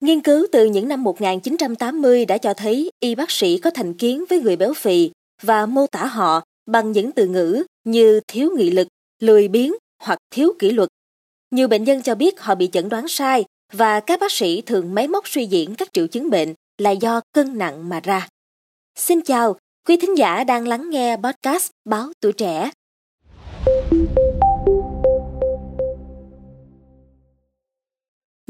Nghiên cứu từ những năm 1980 đã cho thấy y bác sĩ có thành kiến với người béo phì và mô tả họ bằng những từ ngữ như thiếu nghị lực, lười biếng hoặc thiếu kỷ luật. Nhiều bệnh nhân cho biết họ bị chẩn đoán sai và các bác sĩ thường máy móc suy diễn các triệu chứng bệnh là do cân nặng mà ra. Xin chào, quý thính giả đang lắng nghe podcast Báo Tuổi Trẻ.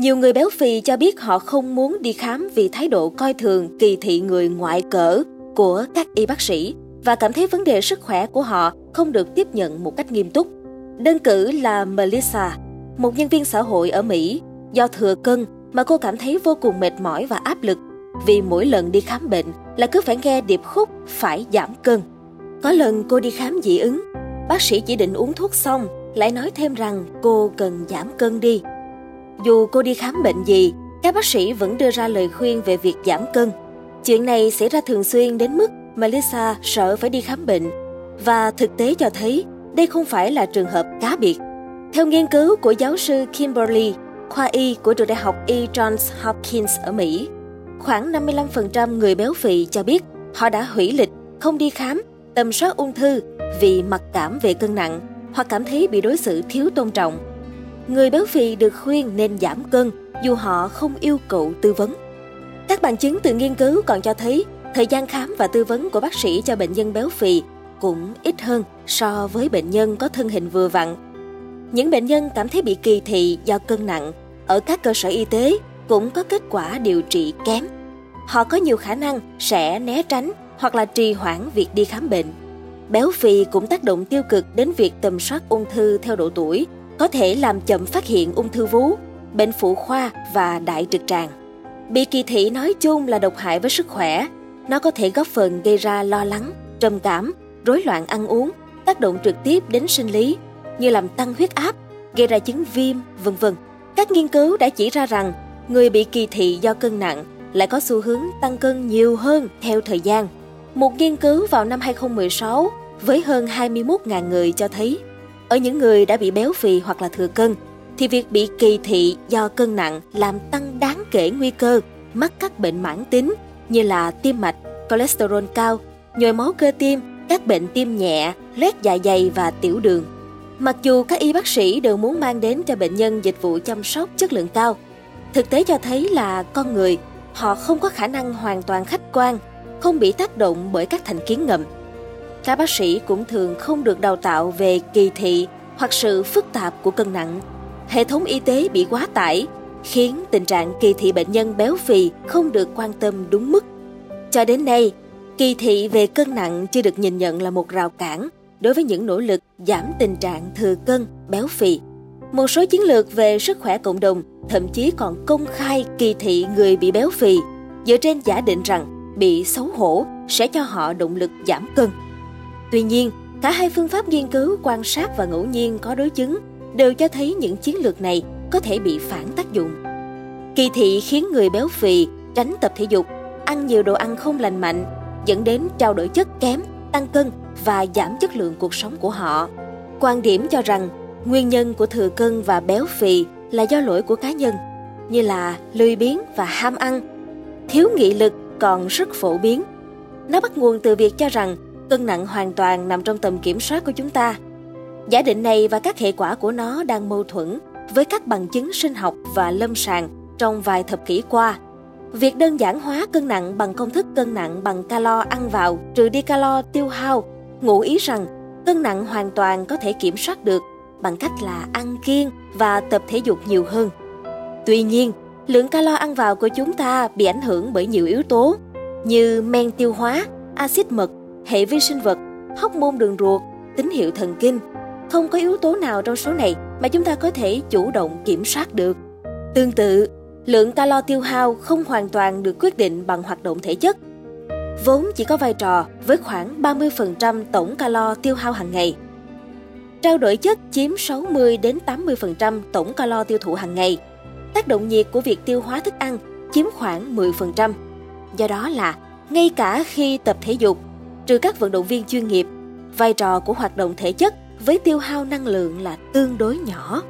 Nhiều người béo phì cho biết họ không muốn đi khám vì thái độ coi thường kỳ thị người ngoại cỡ của các y bác sĩ và cảm thấy vấn đề sức khỏe của họ không được tiếp nhận một cách nghiêm túc. Đơn cử là Melissa, một nhân viên xã hội ở Mỹ, do thừa cân mà cô cảm thấy vô cùng mệt mỏi và áp lực vì mỗi lần đi khám bệnh là cứ phải nghe điệp khúc phải giảm cân. Có lần cô đi khám dị ứng, bác sĩ chỉ định uống thuốc xong lại nói thêm rằng cô cần giảm cân đi. Dù cô đi khám bệnh gì, các bác sĩ vẫn đưa ra lời khuyên về việc giảm cân. Chuyện này xảy ra thường xuyên đến mức Melissa sợ phải đi khám bệnh và thực tế cho thấy đây không phải là trường hợp cá biệt. Theo nghiên cứu của giáo sư Kimberly, khoa y của trường đại học E. Johns Hopkins ở Mỹ, khoảng 55% người béo phì cho biết họ đã hủy lịch không đi khám tầm soát ung thư vì mặc cảm về cân nặng hoặc cảm thấy bị đối xử thiếu tôn trọng. Người béo phì được khuyên nên giảm cân dù họ không yêu cầu tư vấn. Các bằng chứng từ nghiên cứu còn cho thấy thời gian khám và tư vấn của bác sĩ cho bệnh nhân béo phì cũng ít hơn so với bệnh nhân có thân hình vừa vặn. Những bệnh nhân cảm thấy bị kỳ thị do cân nặng ở các cơ sở y tế cũng có kết quả điều trị kém. Họ có nhiều khả năng sẽ né tránh hoặc là trì hoãn việc đi khám bệnh. Béo phì cũng tác động tiêu cực đến việc tầm soát ung thư theo độ tuổi, có thể làm chậm phát hiện ung thư vú, bệnh phụ khoa và đại trực tràng. Bị kỳ thị nói chung là độc hại với sức khỏe. Nó có thể góp phần gây ra lo lắng, trầm cảm, rối loạn ăn uống, tác động trực tiếp đến sinh lý như làm tăng huyết áp, gây ra chứng viêm, vân vân. Các nghiên cứu đã chỉ ra rằng người bị kỳ thị do cân nặng lại có xu hướng tăng cân nhiều hơn theo thời gian. Một nghiên cứu vào năm 2016 với hơn 21.000 người cho thấy, ở những người đã bị béo phì hoặc là thừa cân, thì việc bị kỳ thị do cân nặng làm tăng đáng kể nguy cơ mắc các bệnh mãn tính như là tim mạch, cholesterol cao, nhồi máu cơ tim, các bệnh tim nhẹ, loét dạ dày và tiểu đường. Mặc dù các y bác sĩ đều muốn mang đến cho bệnh nhân dịch vụ chăm sóc chất lượng cao, thực tế cho thấy là con người họ không có khả năng hoàn toàn khách quan, không bị tác động bởi các thành kiến ngầm. Các bác sĩ cũng thường không được đào tạo về kỳ thị hoặc sự phức tạp của cân nặng. Hệ thống y tế bị quá tải, khiến tình trạng kỳ thị bệnh nhân béo phì không được quan tâm đúng mức. Cho đến nay, kỳ thị về cân nặng chưa được nhìn nhận là một rào cản đối với những nỗ lực giảm tình trạng thừa cân, béo phì. Một số chiến lược về sức khỏe cộng đồng thậm chí còn công khai kỳ thị người bị béo phì dựa trên giả định rằng bị xấu hổ sẽ cho họ động lực giảm cân. Tuy nhiên, cả hai phương pháp nghiên cứu quan sát và ngẫu nhiên có đối chứng đều cho thấy những chiến lược này có thể bị phản tác dụng. Kỳ thị khiến người béo phì tránh tập thể dục, ăn nhiều đồ ăn không lành mạnh, dẫn đến trao đổi chất kém, tăng cân và giảm chất lượng cuộc sống của họ. Quan điểm cho rằng nguyên nhân của thừa cân và béo phì là do lỗi của cá nhân, như là lười biếng và ham ăn. Thiếu nghị lực còn rất phổ biến. Nó bắt nguồn từ việc cho rằng cân nặng hoàn toàn nằm trong tầm kiểm soát của chúng ta. Giả định này và các hệ quả của nó đang mâu thuẫn với các bằng chứng sinh học và lâm sàng trong vài thập kỷ qua. Việc đơn giản hóa cân nặng bằng công thức cân nặng bằng calo ăn vào trừ đi calo tiêu hao, ngụ ý rằng cân nặng hoàn toàn có thể kiểm soát được bằng cách là ăn kiêng và tập thể dục nhiều hơn. Tuy nhiên, lượng calo ăn vào của chúng ta bị ảnh hưởng bởi nhiều yếu tố như men tiêu hóa, axit mật, hệ vi sinh vật, hóc môn đường ruột, tín hiệu thần kinh. Không có yếu tố nào trong số này mà chúng ta có thể chủ động kiểm soát được. Tương tự, lượng calo tiêu hao không hoàn toàn được quyết định bằng hoạt động thể chất. Vốn chỉ có vai trò với khoảng 30% tổng calo tiêu hao hàng ngày – Trao đổi chất chiếm 60 đến 80% tổng calo tiêu thụ hàng ngày. Tác động nhiệt của việc tiêu hóa thức ăn chiếm khoảng 10%. Do đó là ngay cả khi tập thể dục, trừ các vận động viên chuyên nghiệp, vai trò của hoạt động thể chất với tiêu hao năng lượng là tương đối nhỏ.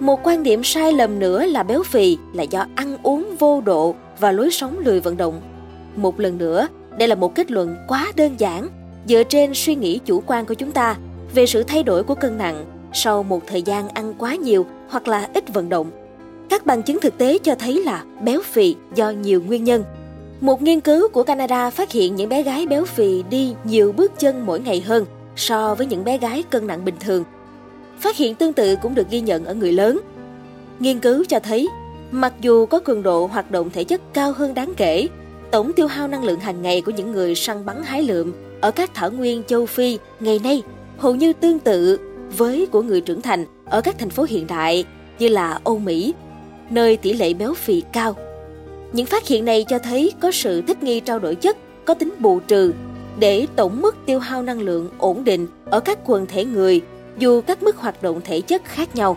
Một quan điểm sai lầm nữa là béo phì là do ăn uống vô độ và lối sống lười vận động. Một lần nữa, đây là một kết luận quá đơn giản dựa trên suy nghĩ chủ quan của chúng ta về sự thay đổi của cân nặng sau một thời gian ăn quá nhiều hoặc là ít vận động. Các bằng chứng thực tế cho thấy là béo phì do nhiều nguyên nhân. Một nghiên cứu của Canada phát hiện những bé gái béo phì đi nhiều bước chân mỗi ngày hơn so với những bé gái cân nặng bình thường. Phát hiện tương tự cũng được ghi nhận ở người lớn. Nghiên cứu cho thấy, mặc dù có cường độ hoạt động thể chất cao hơn đáng kể, tổng tiêu hao năng lượng hàng ngày của những người săn bắn hái lượm ở các thảo nguyên châu Phi ngày nay hầu như tương tự với của người trưởng thành ở các thành phố hiện đại như là Âu Mỹ, nơi tỷ lệ béo phì cao. Những phát hiện này cho thấy có sự thích nghi trao đổi chất có tính bù trừ để tổng mức tiêu hao năng lượng ổn định ở các quần thể người dù các mức hoạt động thể chất khác nhau.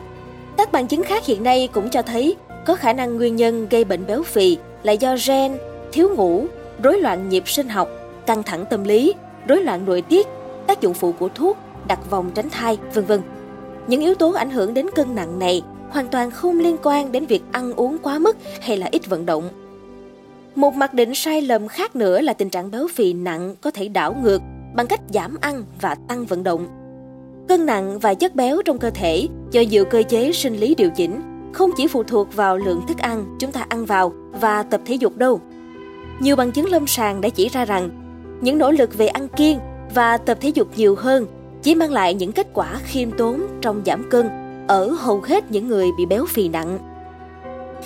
Các bằng chứng khác hiện nay cũng cho thấy có khả năng nguyên nhân gây bệnh béo phì là do gen, thiếu ngủ, rối loạn nhịp sinh học, căng thẳng tâm lý, rối loạn nội tiết, tác dụng phụ của thuốc, đặt vòng tránh thai, vân vân. Những yếu tố ảnh hưởng đến cân nặng này hoàn toàn không liên quan đến việc ăn uống quá mức hay là ít vận động. Một mặc định sai lầm khác nữa là tình trạng béo phì nặng có thể đảo ngược bằng cách giảm ăn và tăng vận động. Cân nặng và chất béo trong cơ thể do nhiều cơ chế sinh lý điều chỉnh, không chỉ phụ thuộc vào lượng thức ăn chúng ta ăn vào và tập thể dục đâu. Nhiều bằng chứng lâm sàng đã chỉ ra rằng những nỗ lực về ăn kiêng và tập thể dục nhiều hơn chỉ mang lại những kết quả khiêm tốn trong giảm cân ở hầu hết những người bị béo phì nặng.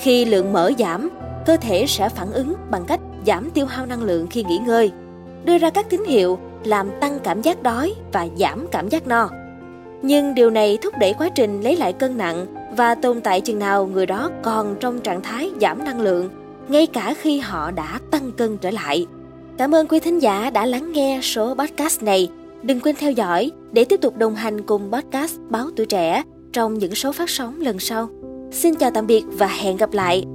Khi lượng mỡ giảm, cơ thể sẽ phản ứng bằng cách giảm tiêu hao năng lượng khi nghỉ ngơi, đưa ra các tín hiệu làm tăng cảm giác đói và giảm cảm giác no. Nhưng điều này thúc đẩy quá trình lấy lại cân nặng và tồn tại chừng nào người đó còn trong trạng thái giảm năng lượng, ngay cả khi họ đã tăng cân trở lại. Cảm ơn quý thính giả đã lắng nghe số podcast này. Đừng quên theo dõi để tiếp tục đồng hành cùng podcast Báo Tuổi Trẻ trong những số phát sóng lần sau. Xin chào tạm biệt và hẹn gặp lại